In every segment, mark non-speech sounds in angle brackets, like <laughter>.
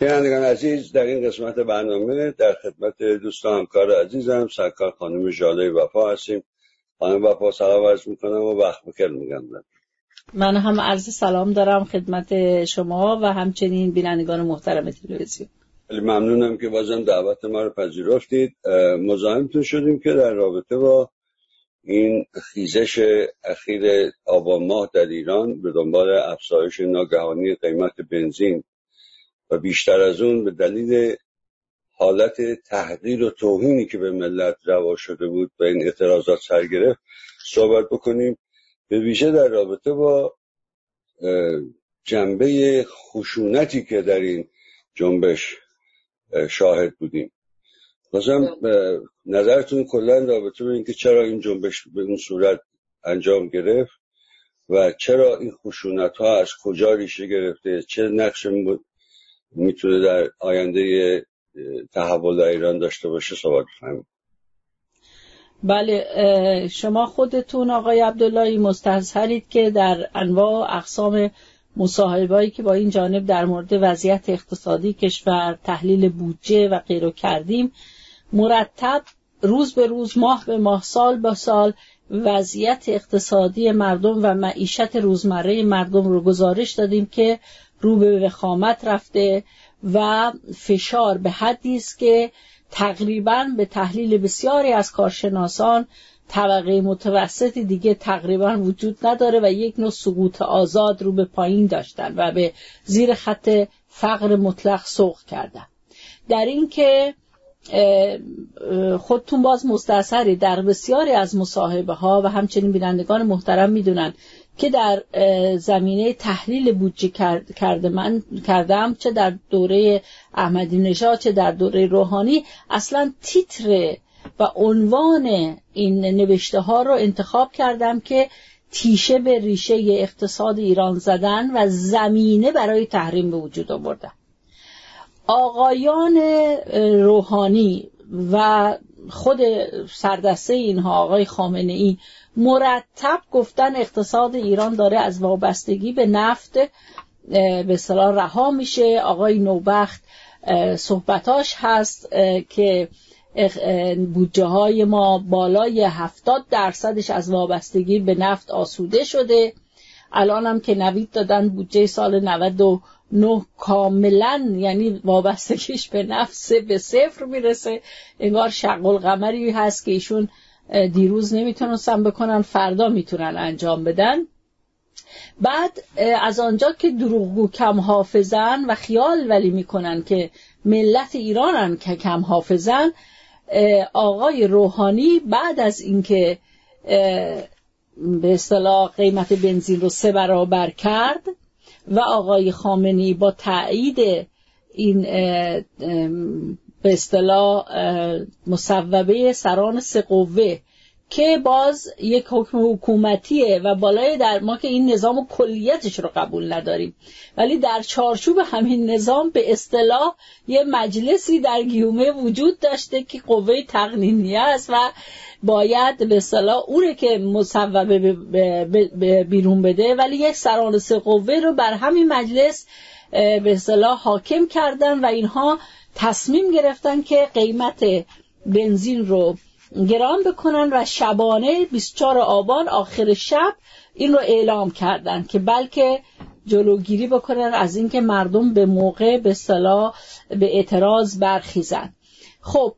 بینندگان عزیز در این قسمت برنامه در خدمت دوست و همکار عزیزم سرکار خانم جاله وفا هستیم. خانم وفا سلام عرض می‌کنم و وقت بکر میگم. من هم عرض سلام دارم خدمت شما و همچنین بینندگان محترم تلویزیون. خیلی ممنونم که بازم دعوت ما رو پذیرفتید. مزاحمتون شدیم که در رابطه با این خیزش اخیر آبان ماه در ایران به دنبال افزایش ناگهانی قیمت بنزین و بیشتر از اون به دلیل حالت تحقیر و توهینی که به ملت روا شده بود و این اعتراضات سر گرفت صحبت بکنیم. به ویژه در رابطه با جنبه خشونتی که در این جنبش شاهد بودیم. بازم نظرتون کلا رابطه به اینکه چرا این جنبش به اون صورت انجام گرفت و چرا این خشونت ها از کجا ریشه گرفته چه نقش می‌تونه در آینده تحول ایران داشته باشه صحبت بفهمید بله شما خودتون آقای عبداللهی مستحضرید که در انواع اقسام مصاحبهایی که با این جانب در مورد وضعیت اقتصادی کشور تحلیل بودجه و غیره کردیم مرتب روز به روز ماه به ماه سال به سال وضعیت اقتصادی مردم و معیشت روزمره مردم رو گزارش دادیم که رو به وخامت رفته و فشار به حدی است که تقریبا به تحلیل بسیاری از کارشناسان طبقه متوسطی دیگه تقریبا وجود نداره و یک نوع سقوط آزاد رو به پایین داشتن و به زیر خط فقر مطلق سوق کردن. در این که خودتون باز مستثری در بسیاری از مصاحبه ها و همچنین بینندگان محترم می‌دونن که در زمینه تحلیل بودجه کرده من کردم چه در دوره احمدی نژاد چه در دوره روحانی اصلا تیتر و عنوان این نوشته ها رو انتخاب کردم که تیشه به ریشه اقتصاد ایران زدن و زمینه برای تحریم به وجود آوردن. آقایان روحانی و خود سردسته اینها آقای خامنه ای مرتب گفتن اقتصاد ایران داره از وابستگی به نفت به صلاح رها میشه. آقای نوبخت صحبتاش هست که بودجه های ما بالای هفتاد درصدش از وابستگی به نفت آسوده شده. الان هم که نوید دادن بودجه سال 99 کاملا یعنی وابستگیش به نفت به صفر می‌رسه. انگار شقل قمری هست که ایشون دیروز نمی‌تونستن بکنن فردا می‌تونن انجام بدن. بعد از آنجا که دروغگو کم حافظن و خیال ولی می‌کنن که ملت ایرانن که کم حافظن آقای روحانی بعد از اینکه به اصطلاح قیمت بنزین رو سه برابر کرد و آقای خامنی با تایید این به اصطلاح مصوبه سران سه قوه که باز یک حکم حکومتیه و بالای در ما که این نظام و کلیتش رو قبول نداریم. ولی در چارچوب همین نظام به اصطلاح یه مجلسی در گیومه وجود داشته که قوه تقنینیه است و باید به اصطلاح اونه که مصوبه بیرون بده. ولی یک سران سه قوه رو بر همین مجلس به اصطلاح حاکم کردن و اینها تصمیم گرفتن که قیمت بنزین رو گران بکنن و شبانه 24 آبان آخر شب این رو اعلام کردن که بلکه جلوگیری بکنن از اینکه مردم به موقع به صلاح به اعتراض برخیزن. خب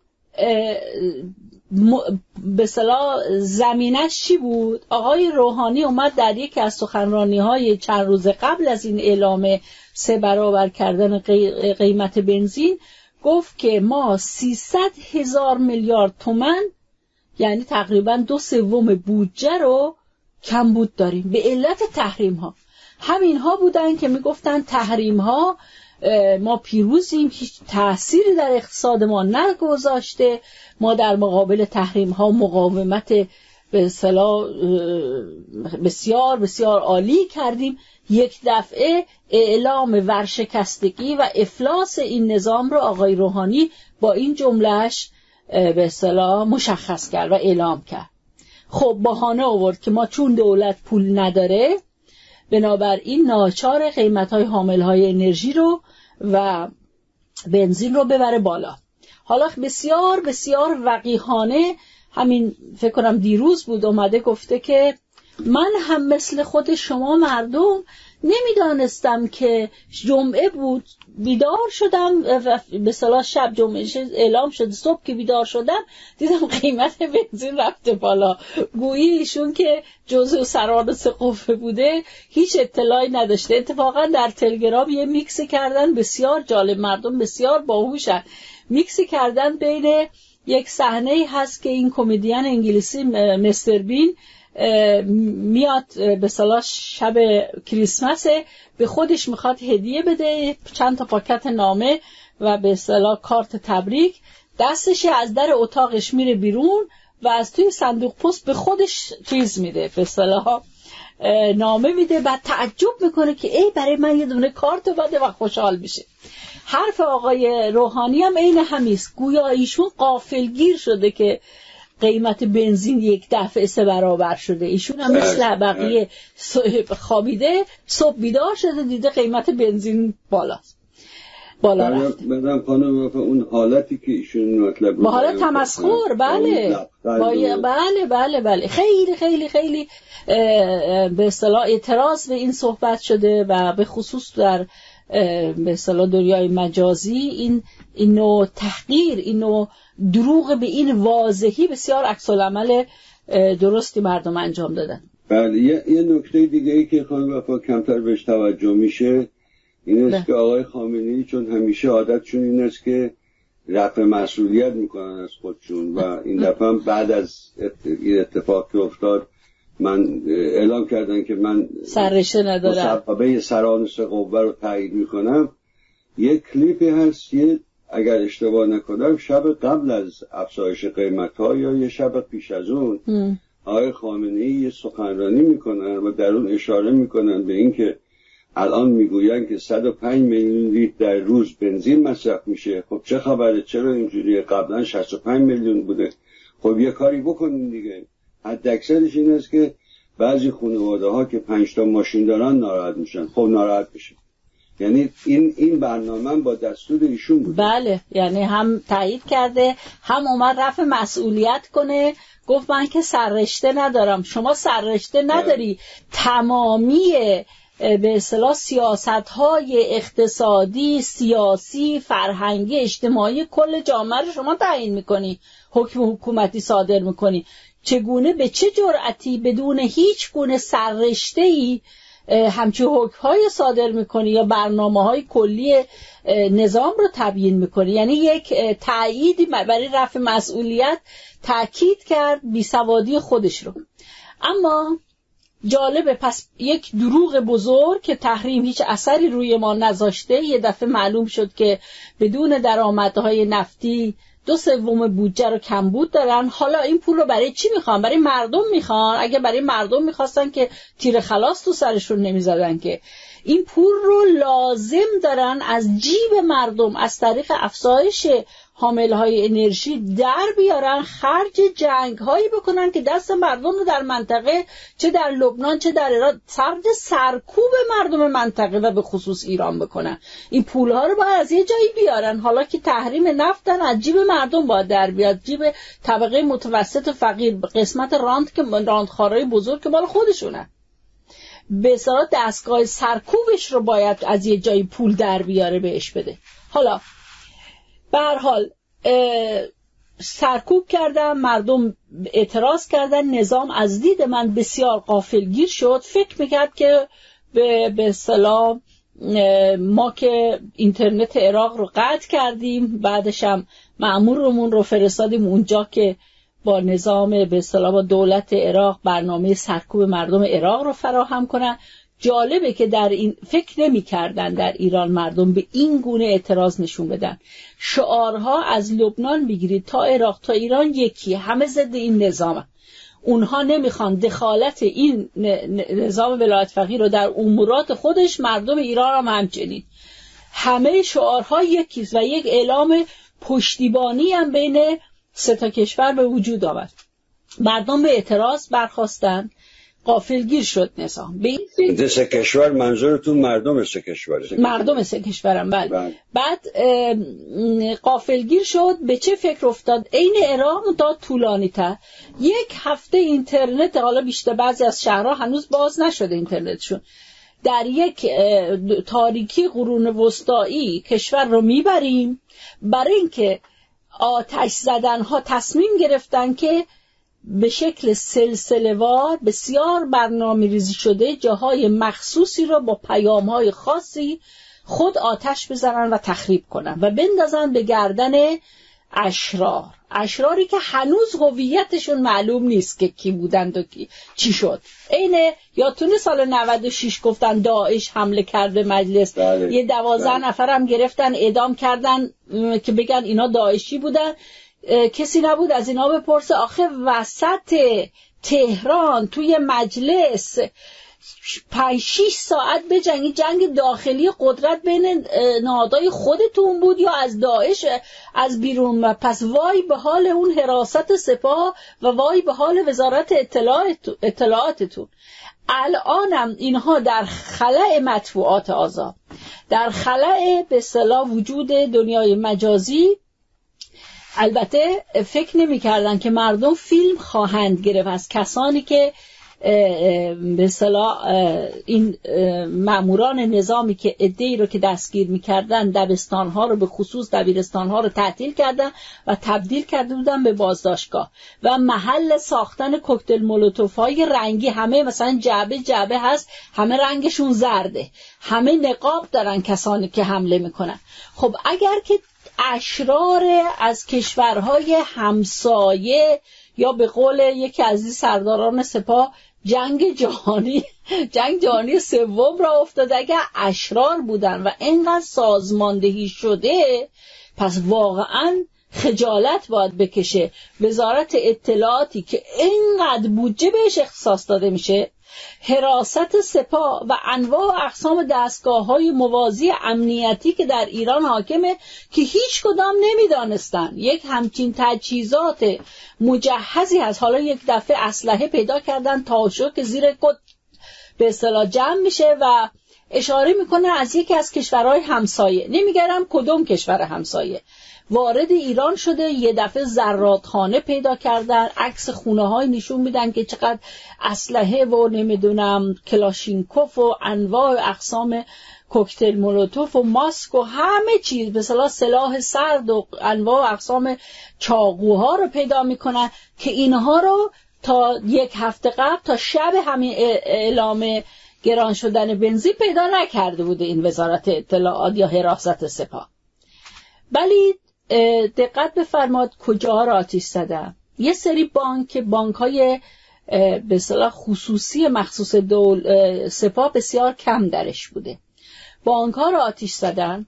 به صلاح زمینش چی بود؟ آقای روحانی اومد در یکی از سخنرانی های چند روز قبل از این اعلام سه برابر کردن قیمت بنزین گفت که ما 300 هزار میلیارد تومن یعنی تقریبا دو سوم بودجه رو کمبود داریم. به علت تحریم ها همین ها بودن که می‌گفتن تحریم ها ما پیروزیم هیچ تأثیری در اقتصاد ما نگذاشته. ما در مقابل تحریم ها مقاومت به بسیار بسیار عالی کردیم. یک دفعه اعلام ورشکستگی و افلاس این نظام رو آقای روحانی با این جملهش به اصطلاح مشخص کرد و اعلام کرد. خب بهانه آورد که ما چون دولت پول نداره بنابراین ناچار قیمت های حامل های انرژی رو و بنزین رو ببره بالا. حالا بسیار بسیار وقیحانه همین فکر کنم دیروز بود اومده گفته که من هم مثل خود شما مردم نمی‌دانستم که جمعه بود بیدار شدم به صلاح شب جمعه اعلام شد صبح که بیدار شدم دیدم قیمت بنزین رفته بالا. گویی ایشون که جزء سران سقوفه بوده هیچ اطلاعی نداشته. اتفاقا در تلگرام یه میکس کردن بسیار جالب مردم بسیار باهوشن. میکس کردن بین یک صحنه هست که این کمدین انگلیسی مستر بین میاد به اصطلاح شب کریسمس به خودش می‌خواد هدیه بده چند تا پاکت نامه و به اصطلاح کارت تبریک. دستش از در اتاقش میره بیرون و از توی صندوق پست به خودش چیز میده به اصطلاح نامه میده بعد تعجب می‌کنه که ای برای من یه دونه کارت بده و خوشحال میشه. حرف آقای روحانی هم عین همیست. گویا ایشون قافلگیر شده که قیمت بنزین یک دفعه سه برابر شده. ایشون هم مثل بله، بقیه بله. خوابیده صبح بیدار شده دیده قیمت بنزین بالاست. بالا رفته اون حالتی که ایشون مطلب با حالت تمسخر بله. بله بله بله. خیلی خیلی خیلی به اصطلاح اعتراض به این صحبت شده و به خصوص در به اصطلاح دنیای مجازی این این نوع تحقیر این نوع دروغ به این واضحی بسیار عکس عمل درستی مردم انجام دادن بله یه, یه نکته دیگه ای که خانم وفا کمتر بهش توجه میشه این است بله. که آقای خامنه‌ای چون همیشه عادتشون این است که رفع مسئولیت می‌کنن از خودشون و این دفعه بعد از این اتفاق که افتاد من اعلام کردن که من سررشته ندارم. مصوبه سرانس قوه رو تایید می‌کنم. یک کلیپی هست یه اگر اشتباه نکنم شب قبل از افزایش قیمت ها یا یه شب پیش از اون آقای خامنه ای یه سخنرانی می‌کنن و در اون اشاره می‌کنن به اینکه الان می‌گوین که 105 میلیون لیتر در روز بنزین مصرف میشه. خب چه خبره؟ چرا اینجوری قبلا 65 میلیون بوده. خب یه کاری بکنین دیگه. حد اکثرش این است که بعضی خانواده ها که پنج تا ماشین دارن ناراحت میشن. خب ناراحت بشن یعنی این این برنامه با دستور ایشون بود بله یعنی هم تایید کرده هم اومد رفع مسئولیت کنه. گفت من که سررشته ندارم. شما سررشته بله. نداری. تمامی به اصطلاح سیاست های اقتصادی سیاسی فرهنگی اجتماعی کل جامعه رو شما تعیین می‌کنی. حکم حکومتی صادر می‌کنی. چگونه به چه جرأتی بدون هیچ گونه سررشته ای همچون حکم های صادر می‌کنی یا برنامه های کلی نظام رو تبیین می‌کنی؟ یعنی یک تأییدی برای رفع مسئولیت تاکید کرد بیسوادی خودش رو. اما جالبه پس یک دروغ بزرگ که تحریم هیچ اثری روی ما نذاشته یه دفعه معلوم شد که بدون درآمدهای نفتی دو سوم بودجه رو کمبود دارن. حالا این پول رو برای چی می‌خوان؟ برای مردم می‌خوان. اگه برای مردم می‌خواستن که تیر خلاص تو سرشون نمی‌زدن که. این پول رو لازم دارن از جیب مردم از طریق افزایش حامل های انرژی در بیارن خرج جنگ هایی بکنن که دست مردم رو در منطقه چه در لبنان چه در ایران سرد سرکوب مردم منطقه و به خصوص ایران بکنن. این پول ها رو باید از یه جایی بیارن. حالا که تحریم نفتن از جیب مردم باید در بیاد. جیب طبقه متوسط فقیر قسمت راند که راندخارای بزرگ که مال خودشونه. به دستگاه سرکوبش رو باید از یه جایی پول در بیاره بهش بده. حالا به حال سرکوب کردم مردم اعتراض کردن نظام از دید من بسیار قافلگیر شد. فکر می‌کرد که به, به سلام ما که اینترنت عراق رو قطع کردیم بعدش هم معمورمون رو فرستادیم اونجا که با نظام به با دولت عراق برنامه سرکوب مردم عراق رو فراهم کنن. جالبه که در این فکر نمی کردن در ایران مردم به این گونه اعتراض نشون بدن. شعارها از لبنان بگیرید تا عراق تا ایران یکی. همه ضد این نظام اونها نمی‌خوان دخالت این نظام ولایت فقیر رو در امورات خودش مردم ایران هم همچنین. همه شعارها یکیست و یک اعلام پشتیبانی هم بین سه تا کشور به وجود آمد مردم به اعتراض برخواستند قافلگیر شد نظام. به این سه کشور منظورتون مردم سه کشور. مردم سه کشورم بله, بله. بعد قافلگیر شد. به چه فکر افتاد؟ عین عراق تا طولانی تر. یک هفته اینترنت حالا بیشتر بعضی از شهرها هنوز باز نشده اینترنتشون. در یک تاریکی قرون وسطایی کشور رو می‌بریم. برای اینکه آتش زدن ها تصمیم گرفتن که به شکل سلسلوار بسیار برنامه ریزی شده جاهای مخصوصی را با پیام های خاصی خود آتش بزنن و تخریب کنن و بندازن به گردن اشرار اشراری که هنوز هویتشون معلوم نیست که کی بودند و کی چی شد عین یادتونه سال 96 گفتن داعش حمله کرده مجلس بله. یه دوازده بله. نفرم گرفتن اعدام کردن که بگن اینا داعشی بودن کسی نبود از اینا بپرسه آخه وسط تهران توی مجلس پنج شیش ساعت به جنگ جنگ داخلی قدرت بین نهادهای خودتون بود یا از داعش از بیرون؟ پس وای به حال اون حراست سپاه و وای به حال وزارت اطلاعاتتون. الانم اینها در خلع مطبوعات آزاد در خلع به صلاح وجود دنیای مجازی البته فکر نمی‌کردن که مردم فیلم خواهند گرفت. از کسانی که به صلاح این معموران نظامی که ادهی رو که دستگیر می‌کردن دبستان ها رو به خصوص دبیرستان ها رو تعطیل کردن و تبدیل کرده بودن به بازداشتگاه. و محل ساختن کوکتل مولوتوف های رنگی همه مثلا جعبه جعبه هست همه رنگشون زرده. همه نقاب دارن کسانی که حمله می‌کنن. خب اگر که اشرار از کشورهای همسایه یا به قول یکی از این سرداران سپاه جنگ جهانی جنگ جهانی سوم را افتاده. اگر اشرار بودن و اینقدر سازماندهی شده پس واقعا خجالت باید بکشه. وزارت اطلاعاتی که اینقدر بودجه بهش اختصاص داده میشه حراست سپاه و انواع و اقسام دستگاه های موازی امنیتی که در ایران حاکمه که هیچ کدام نمی‌دانستن یک همچین تجهیزات مجهزی هست. حالا یک دفعه اسلحه پیدا کردن تاشو که زیر کت به اصطلاح جمع میشه و اشاره می‌کنه از یکی از کشورهای همسایه. نمیگرم کدوم کشور همسایه. وارد ایران شده یه دفعه زرادخانه پیدا کردن عکس خونه های نشون میدن که چقدر اسلحه و نمی‌دونم کلاشینکوف و انواع اقسام کوکتل مولوتوف و ماسک و همه چیز صلاح سلاح سرد و انواع و اقسام چاقوها رو پیدا می‌کنن که اینها رو تا یک هفته قبل تا شب همین اعلام گران شدن بنزین پیدا نکرده بوده این وزارت اطلاعات یا حراست سپاه. ولی دقت بفرماد کجا را آتیش زدن. یه سری بانک بانک های به صلاح خصوصی مخصوص دول سپاه بسیار کم درش بوده. بانک ها را آتیش زدن.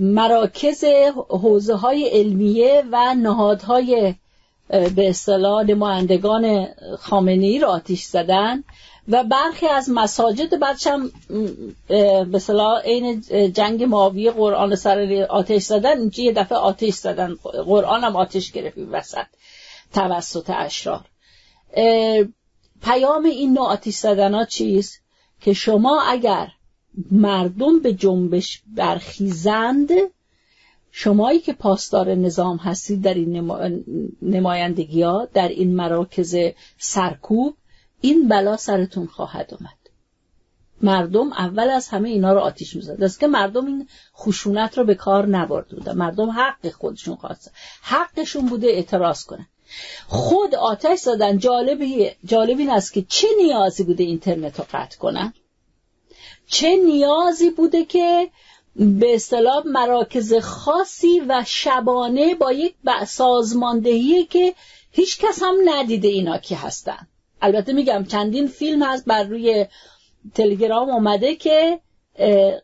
مراکز حوزه های علمیه و نهادهای به اصطلاح نمایندگان خامنه ای را آتیش زدن و برخی از مساجد هم به صلاح عین جنگ ماوی قرآن سر آتش زدن اینجا یه دفعه آتش زدن. قرآن هم آتش گرفت وسط توسط اشرار. پیام این نوع آتش زدن ها چیست؟ که شما اگر مردم به جنبش برخیزند شمایی که پاسدار نظام هستید در این نمایندگی ها در این مراکز سرکوب این بلا سرتون خواهد اومد مردم اول از همه اینا رو آتیش می‌زد. است که مردم این خشونت رو به کار نبرده مردم حق خودشون خواست. حقشون بوده اعتراض کنن. خود آتش زدن. جالبی جالب این است که چه نیازی بوده اینترنت رو قطع کنن؟ چه نیازی بوده که به اصطلاح مراکز خاصی و شبانه با یک سازماندهی که هیچ کس هم ندیده اینا کی هستن. البته میگم چندین فیلم هست بر روی تلگرام اومده که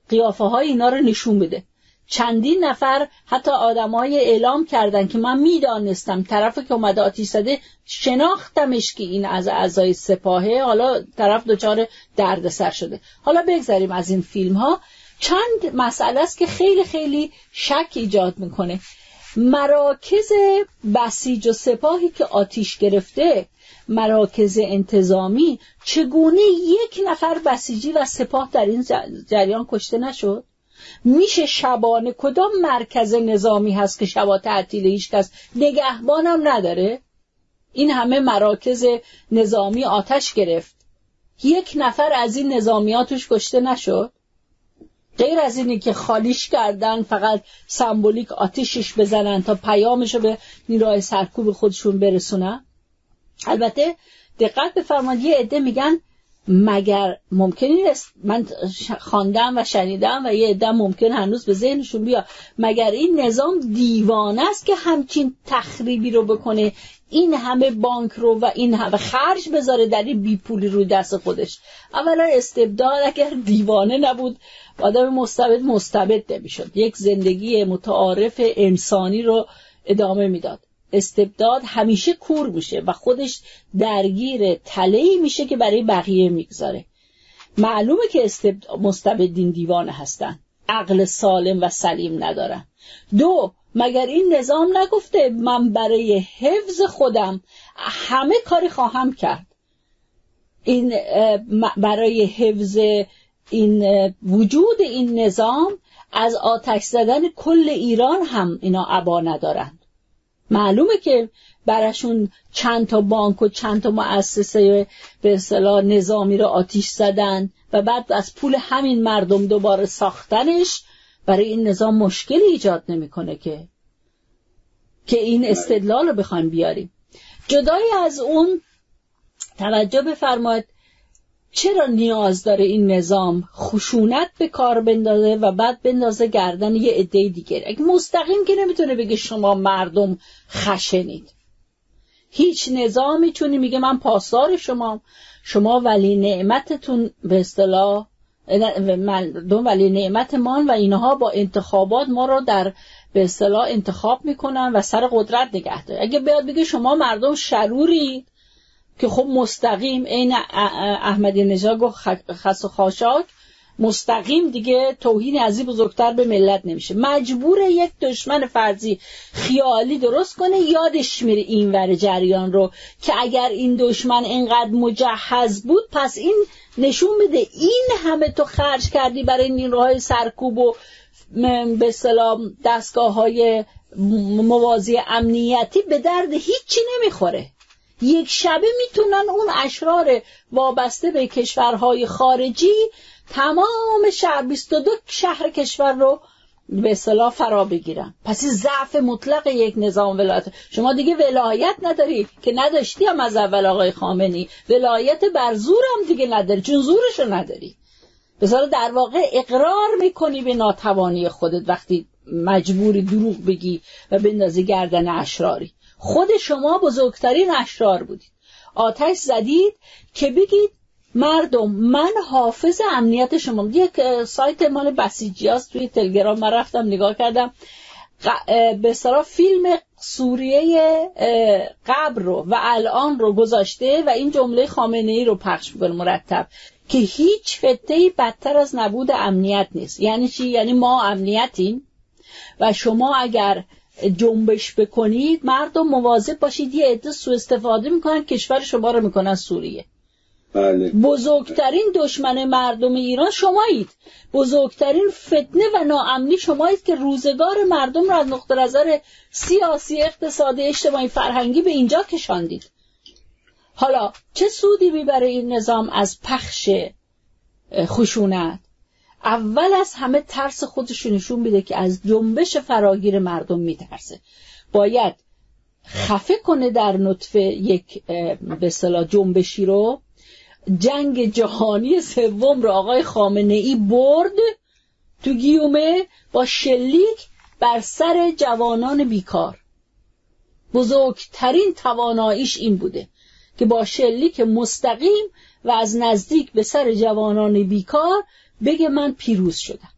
قیافه های اینا رو نشون میده چندین نفر حتی آدمای اعلام کردن که من می‌دانستم طرف که اومده آتیش زده شناختمش که این از اعضای سپاهه حالا طرف دچار دردسر شده. حالا بگذاریم از این فیلم ها چند مسئله است که خیلی خیلی شک ایجاد می‌کنه. مراکز بسیج و سپاهی که آتیش گرفته مراکز انتظامی چگونه یک نفر بسیجی و سپاه در این جریان کشته نشد؟ میشه شبانه کدام مرکز نظامی هست که شبا تعطیل هیچ کس نگهبانم نداره؟ این همه مراکز نظامی آتش گرفت. یک نفر از این نظامیاتش کشته نشد؟ غیر از اینی که خالیش کردن فقط سمبولیک آتیشش بزنن تا پیامش رو به نیروهای سرکوب خودشون برسونن. البته دقت بفرمایید یه عده میگن مگر ممکن است؟ من خواندم و شنیدم و یه عده ممکن هنوز به ذهنشون بیا مگر این نظام دیوانه است که همچین تخریبی رو بکنه؟ این همه بانک رو و این همه خرج بذاره در این بیپولی روی دست خودش. اولا استبداد اگر دیوانه نبود آدم مستبد مستبد نمی‌شد. یک زندگی متعارف انسانی رو ادامه می‌داد. استبداد همیشه کور میشه و خودش درگیر تلهی میشه که برای بقیه می‌گذاره. معلومه که مستبدین دیوانه هستن. عقل سالم و سلیم ندارن. دو مگر این نظام نگفته من برای حفظ خودم همه کاری خواهم کرد؟ این برای حفظ این وجود این نظام از آتش زدن کل ایران هم اینا عبا ندارند معلومه که براشون چند تا بانک و چند تا مؤسسه به اصطلاح نظامی رو آتیش زدن و بعد از پول همین مردم دوباره ساختنش برای این نظام مشکلی ایجاد نمی‌کنه که. که این استدلال رو بخوایم بیاریم. جدای از اون توجه بفرمایید چرا نیاز داره این نظام خشونت به کار بندازه و بعد بندازه گردن یه عده دیگه؟ اگه مستقیم که نمی‌تونه بگه شما مردم خشنید. هیچ نظامی چونی میگه من پاسدار شما. شما ولی نعمتتون به اصطلاح مردم ولی نعمتمان و اینها با انتخابات ما رو در به اصطلاح انتخاب می‌کنن و سر قدرت نگه داره اگه بیاد بگه شما مردم شرورید که خب مستقیم عین احمدی نژاد گفت خس و خاشاک مستقیم دیگه توهین از این بزرگتر به ملت نمیشه. مجبور یک دشمن فرضی خیالی درست کنه یادش میره این ور جریان رو که اگر این دشمن اینقدر مجهز بود پس این نشون میده این همه تو خرج کردی برای نیروهای سرکوب و به سلام دستگاه های موازی امنیتی به درد هیچی نمی‌خوره. یک شبه می‌تونن اون اشرار وابسته به کشورهای خارجی تمام شهر 22 شهر کشور رو به اصطلاح فرا بگیرن. پس ضعف مطلق یک نظام ولایت. شما دیگه ولایت نداری که نداشتی هم از اول آقای خامنی ولایت بر زور دیگه نداری چون زورشو نداری. بذاره در واقع اقرار می‌کنی به ناتوانی خودت وقتی مجبوری دروغ بگی و بندازی گردن اشراری. خود شما بزرگترین اشرار بودید. آتش زدید که بگید مردم من حافظ امنیت شما. یک سایت مال بسیجی هست. توی تلگرام من رفتم نگاه کردم. به سرا فیلم سوریه قبر رو و الان رو گذاشته و این جمله خامنه ای رو پخش می‌کنه مرتب که هیچ فتهی بدتر از نبود امنیت نیست. یعنی چی؟ یعنی ما امنیتیم و شما اگر جنبش بکنید مردم مواظب باشید یه عده سو استفاده می‌کنن کشور شما رو می‌کنن سوریه. بله. بزرگترین دشمن مردم ایران شمایید. بزرگترین فتنه و ناامنی شمایید که روزگار مردم را از نقطه نظر سیاسی اقتصادی اجتماعی فرهنگی به اینجا کشاندید. حالا چه سودی می‌بره این نظام از پخش خشونت؟ اول از همه ترس خودش نشون میده که از جنبش فراگیر مردم میترسه. باید خفه کنه در نطفه یک به صلاح جنبشی رو. جنگ جهانی سوم رو آقای خامنه ای برد تو گیومه با شلیک بر سر جوانان بیکار. بزرگترین تواناییش این بوده که با شلیک مستقیم و از نزدیک به سر جوانان بیکار بگه من پیروز شدم.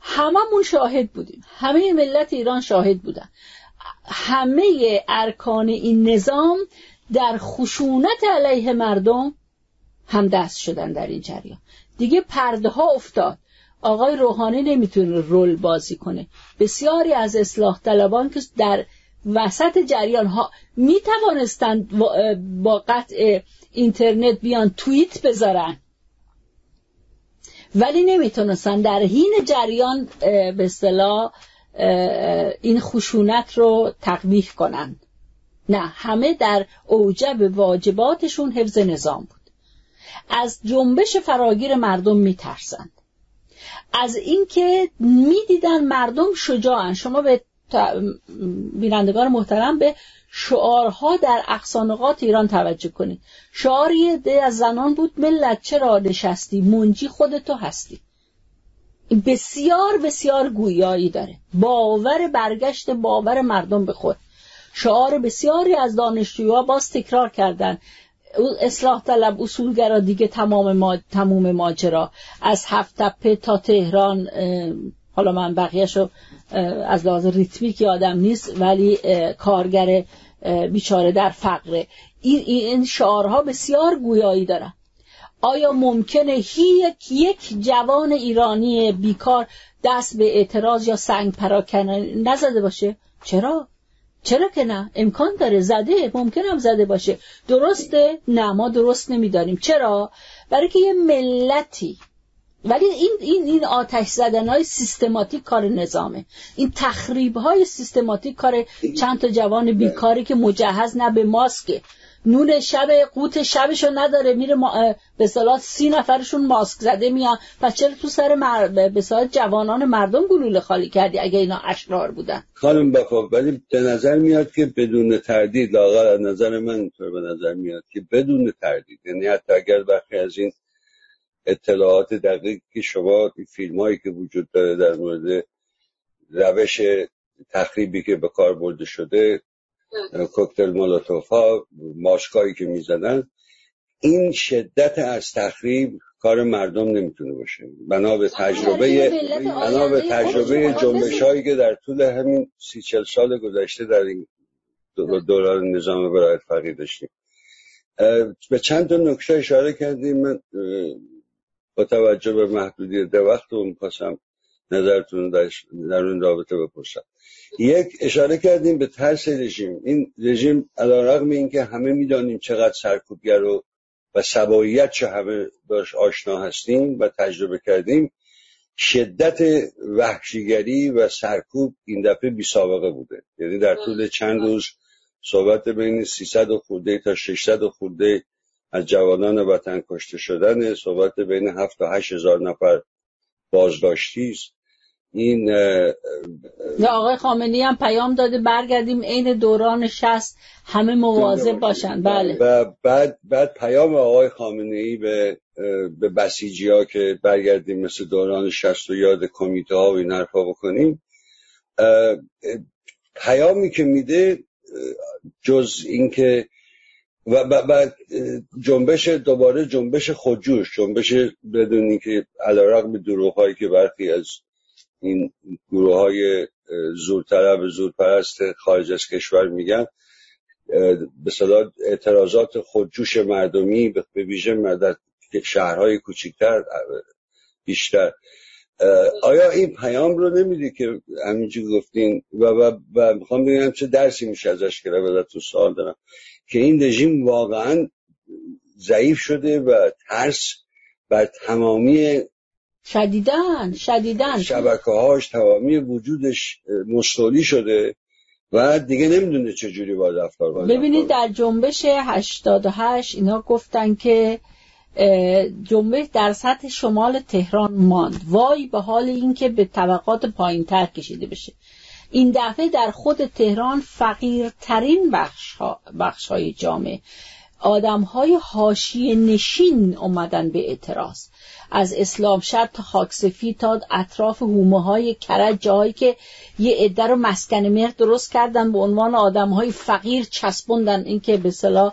هممون شاهد بودیم. همه ملت ایران شاهد بودن. همه ارکان این نظام در خشونت علیه مردم هم دست شدن در این جریان. دیگه پرده ها افتاد. آقای روحانی نمی‌تونه رول بازی کنه. بسیاری از اصلاح طلبان که در وسط جریان ها می توانستند با قطع اینترنت بیان توییت بذارن. ولی نمی‌تونستن. در حین جریان به اصطلاح این خشونت رو تقویح کنند نه همه در اوجب واجباتشون حفظ نظام بود. از جنبش فراگیر مردم میترسند. از اینکه می‌دیدن مردم شجاعن. شما به بینندگان محترم به شعارها در اقصانقات ایران توجه کنید. شعاری ده از زنان بود ملت چرا نشستی؟ منجی خودتو هستی. بسیار بسیار گویایی داره. باور برگشت باور مردم به خود. شعار بسیاری از دانشجوها باز تکرار کردن. اصلاح طلب اصولگرا دیگه تمام ما... تموم ماجرا. از هفت تپه تا تهران حالا من بقیهشو از لحاظ ریتمیک یادم نیست ولی کارگر بیچاره در فقره. این, این شعارها بسیار گویایی دارن. آیا ممکنه یک یک جوان ایرانی بیکار دست به اعتراض یا سنگ پراکنه نزده باشه؟ چرا؟ چرا که نه؟ امکان داره. زده. ممکن هم زده باشه. درسته؟ نه ما درست نمیداریم چرا؟ برای که یه ملتی ولی این این این آتش زدن های سیستماتیک کار نظامه. این تخریب های سیستماتیک کار چند تا جوان بیکاری که مجهز نه به ماسکه. نون شب قوت شبشو نداره. میره ما... به صلاح سی نفرشون ماسک زده میان. پس چرا تو سر مر... به جوانان مردم گلوله خالی کردی اگه اینا اشرار بودن؟ خانم بفا ولی به نظر میاد که بدون تردید لاغر نظر من اینطور به نظر میاد که بدون تردید یعنی حتی اگر برخی از این اطلاعات دقیق که شما فیلم هایی که وجود داره در مورد روش تخریبی که به کار برده شده کوکتل مولوتوف ها ماسکایی که می‌زدن این شدت از تخریب کار مردم نمی‌تونه باشه. بنا به تجربه بنا به تجربه جنبش هایی که در طول همین سی چل سال گذشته در این دوران نظام برایت فقیر داشتیم. به چند تا نکته اشاره کردیم. من با توجه به محدودیت وقت رو می‌خواستم نظرتون در اون رابطه بپرسم. یک اشاره کردیم به ترس رژیم. این رژیم علیرغم اینکه همه می‌دانیم چقدر سرکوبگر و و سباییت چه همه باش آشنا هستیم و تجربه کردیم شدت وحشیگری و سرکوب این دفعه بی سابقه بوده. یعنی در طول چند روز صحبت بین 300 خورده تا 600 خورده از جوانان وطن کشته شدن صحبت بین 7 تا 8 هزار نفر بازداشتی است. این یا آقای خامنی هم پیام داده برگردیم عین دوران شست همه مواظب باشن. بله. و بعد بعد پیام آقای خامنه ای به به بسیجی ها که برگردیم مثل دوران شست و یاد کمیته ها و این حرفا بکنیم. پیامی که میده جز اینکه و بعد جنبش دوباره جنبش خودجوش جنبش بدون اینکه علیرغم دروغ هایی که برخی از این گروه های زورطلب زورپرست خارج از کشور میگن به صدا اعتراضات خودجوش مردمی به ویژه در شهرهای کوچکتر بیشتر. آیا این پیام رو نمیدی که همینجور گفتین؟ و, و, و می‌خوام بگم چه درسی میشه ازش کرده تو سوال دارم. که این رژیم واقعا ضعیف شده و ترس بر تمامی شدیدن شدیدن شبکه هاش تمامی وجودش مستولی شده و دیگه نمی‌دونه چجوری باید رفتار ببینید در جنبش 88 اینا گفتن که جنبش در سطح شمال تهران ماند. وای به حال اینکه به طبقات پایین تر کشیده بشه. این دفعه در خود تهران فقیرترین بخش, ها، بخش های جامعه آدم های حاشیه نشین اومدن به اعتراض. از اسلام شد تا خاکسفی تا اطراف هومه های کرج جایی که یه عده رو مسکن مهر درست کردن به عنوان آدم های فقیر چسبوندن. اینکه به صلاح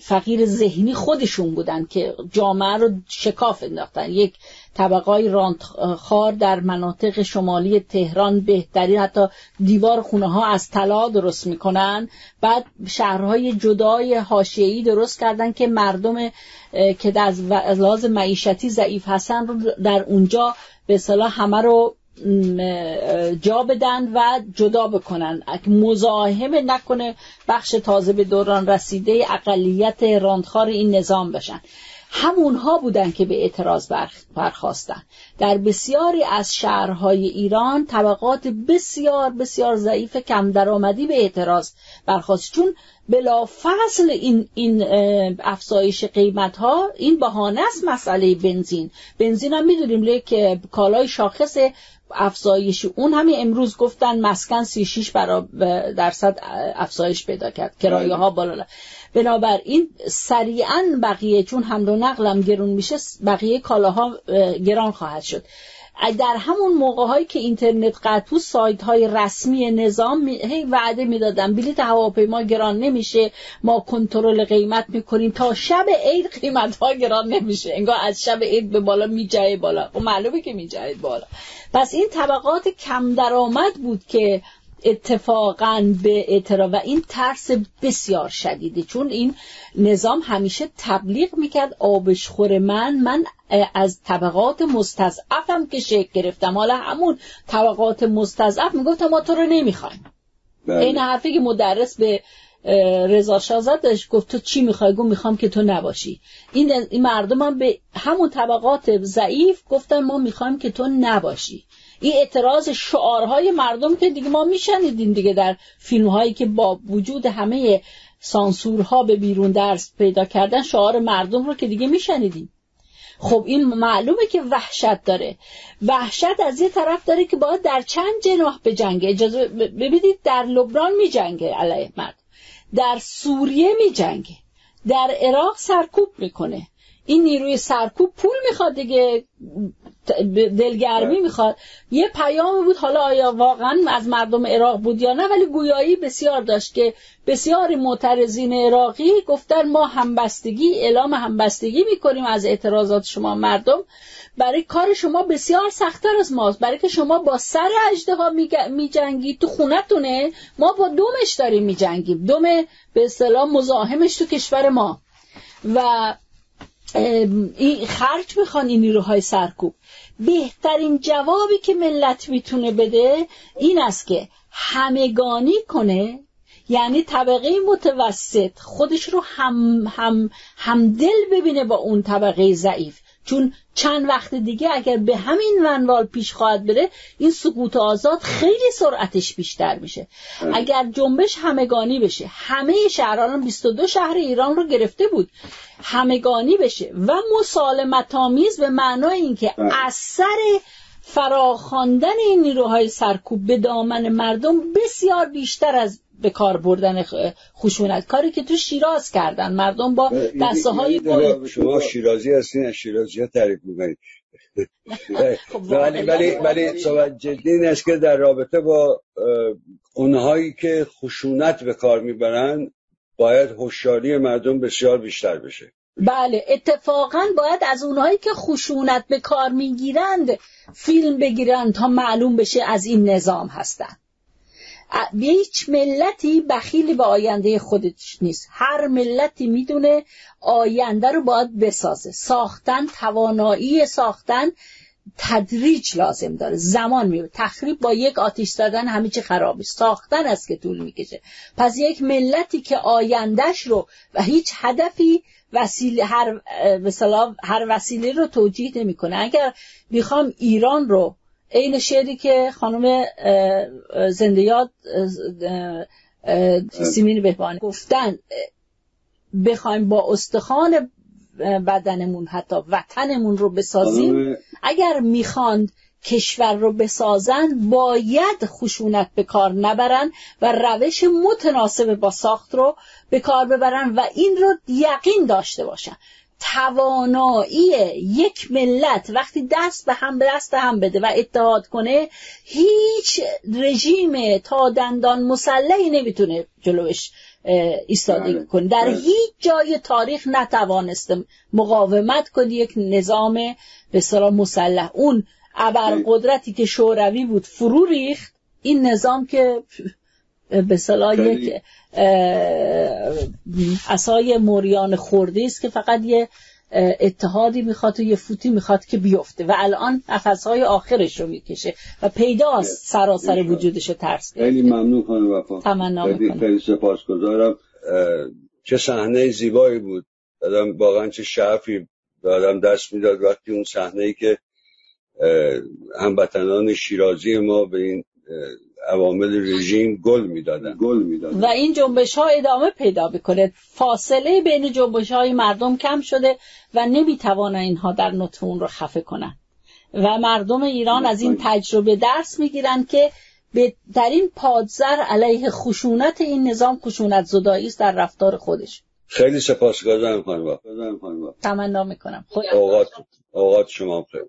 فقیر ذهنی خودشون بودن که جامعه رو شکاف انداختن. یک طبقای راندخار در مناطق شمالی تهران بهترین حتی دیوار خونه ها از طلا درست می‌کنن. بعد شهرهای جدای حاشیه‌ای درست کردن که مردم که از لحاظ معیشتی ضعیف هستن رو در اونجا به صلاح همه رو جا بدن و جدا بکنن. مزاحمه نکنه بخش تازه به دوران رسیده اقلیت راندخار این نظام بشن. همونها بودن که به اعتراض برخواستن. در بسیاری از شهرهای ایران طبقات بسیار بسیار ضعیف کم درآمدی به اعتراض برخواست. چون بلا فصل این, این افزایش قیمت ها این بهانه است مسئله بنزین. بنزین هم می‌دونیم که کالای شاخص افزایش اون همین امروز گفتن مسکن 36 درصد افزایش پیدا کرد. کرایه ها بالا بنابراین سریعا بقیه چون حمل و نقلم گرون میشه بقیه کالاها گران خواهد شد. در همون موقع هایی که اینترنت قطع بود سایت های رسمی نظام هی وعده می‌دادن. بلیت هواپیما گران نمیشه. ما کنترل قیمت می‌کنیم. تا شب عید قیمت ها گران نمیشه. انگار از شب عید به بالا میجه بالا. و معلومه که میجه بالا. پس این طبقات کم درآمد بود که اتفاقا به اعتراض و این ترس بسیار شدیده چون این نظام همیشه تبلیغ می‌کرد آبشخور من من از طبقات مستضعفم که شکل گرفتم. حالا همون طبقات مستضعف می‌گفت ما تو رو نمی‌خوایم. بله. این حرفی که مدرس به رضا شازدش گفت تو چی می‌خوای؟ گفت می‌خوام که تو نباشی. این, این مردم هم به همون طبقات ضعیف گفتن ما می‌خوایم که تو نباشی. این اعتراض شعارهای مردم که دیگه ما میشنیدیم دیگه در فیلم هایی که با وجود همه سانسورها به بیرون درس پیدا کردن شعار مردم رو که دیگه میشنیدیم. خب این معلومه که وحشت داره. وحشت از یه طرف داره که باید در چند جناح به جنگه اجازه ببینید در لبنان می جنگه علیه مرد. در سوریه می جنگه در عراق سرکوب می‌کنه. این نیروی سرکوب پول می‌خواد دیگه. دلگرمی می‌خواد. یه پیام بود حالا آیا واقعا از مردم عراق بود یا نه ولی گویایی بسیار داشت که بسیاری معترضین عراقی گفتن ما همبستگی اعلام همبستگی می‌کنیم از اعتراضات شما مردم. برای کار شما بسیار سختتر از ماست. برای که شما با سر اجده ها میجنگید تو خونتونه ما با دومش داریم میجنگیم. دوم به اصطلاح مزاحمش تو کشور ما. و خرج می‌خوان این نیروهای سرکوب. بهترین جوابی که ملت می‌تونه بده این است که همگانی کنه یعنی طبقه متوسط خودش رو هم, هم, هم دل ببینه با اون طبقه ضعیف. چون چند وقت دیگه اگر به همین منوال پیش خواهد بره این سقوط آزاد خیلی سرعتش بیشتر میشه. اگر جنبش همگانی بشه همه شهران 22 شهر ایران رو گرفته بود همگانی بشه و مسالمت آمیز به معنای اینکه اثر فراخواندن این نیروهای سرکوب به دامن مردم بسیار بیشتر از به کار بردن خشونت. کاری که تو شیراز کردن. مردم با دسته های شما شیرازی هستین از شیرازی ها تعریف می‌کنید. <laughs> خب، ولی ولی ولی صحبت جدی این است که در رابطه با اونهایی که خشونت به کار می‌برن باید هوشیاری مردم بسیار بیشتر بشه. بله اتفاقا باید از اونهایی که خشونت به کار می‌گیرند فیلم بگیرند تا معلوم بشه از این نظام هستند هیچ ملتی بخیلی به آینده خودش نیست. هر ملتی می‌دونه آینده رو باید بسازه. ساختن توانایی ساختن تدریج لازم داره. زمان می‌بره. تخریب با یک آتیش زدن همه چی خرابه. ساختن است که طول می‌کشه. پس یک ملتی که آیندهش رو و هیچ هدفی وسیله هر هر وسیله رو توجیه نمی‌کنه. اگر می‌خوام ایران رو عین شعری که خانم زندیات سیمین بهبانی گفتن بخوایم با استخوان بدنمون حتی وطنمون رو بسازیم اگر می‌خواند کشور رو بسازن باید خشونت به کار نبرن و روش متناسب با ساخت رو به کار ببرن و این رو یقین داشته باشن. توانایی یک ملت وقتی دست به هم دست هم بده و اتحاد کنه هیچ رژیم تا دندان مسلحی نمی‌تونه جلوش ایستادگی بله. کنه در بله. هیچ جای تاریخ نتوانسته مقاومت کنه یک نظام به صلاح مسلح اون ابرقدرتی که شوروی بود فرو ریخت این نظام که به صلاح یک اسای موریان خوردی است که فقط یه اتحادی می‌خواد و یه فوتی می‌خواد که بیفته و الان نفسهای آخرش رو می‌کشه و پیداست سراسر وجودش رو ترس خیلی ممنون خانم وفا. تمنا خیلی, خیلی سپاسگزارم. چه صحنه زیبایی بود. دادم واقعا چه شعفی دادم دست می‌داد وقتی اون صحنه ای که هموطنان شیرازی ما به این عوامل رژیم گل می‌دادن. گل می‌دادن. و این جنبش ها ادامه پیدا می‌کنه. فاصله بین جنبش های مردم کم شده و نمی‌توانن اینها در نطفه رو خفه کنن. و مردم ایران از این تجربه درس می‌گیرن که در این پادزر علیه خشونت این نظام خشونت زدایی است در رفتار خودش. خیلی سپاسگزارم خانم تمنا می‌کنم. اوقات اوقات شما خیلی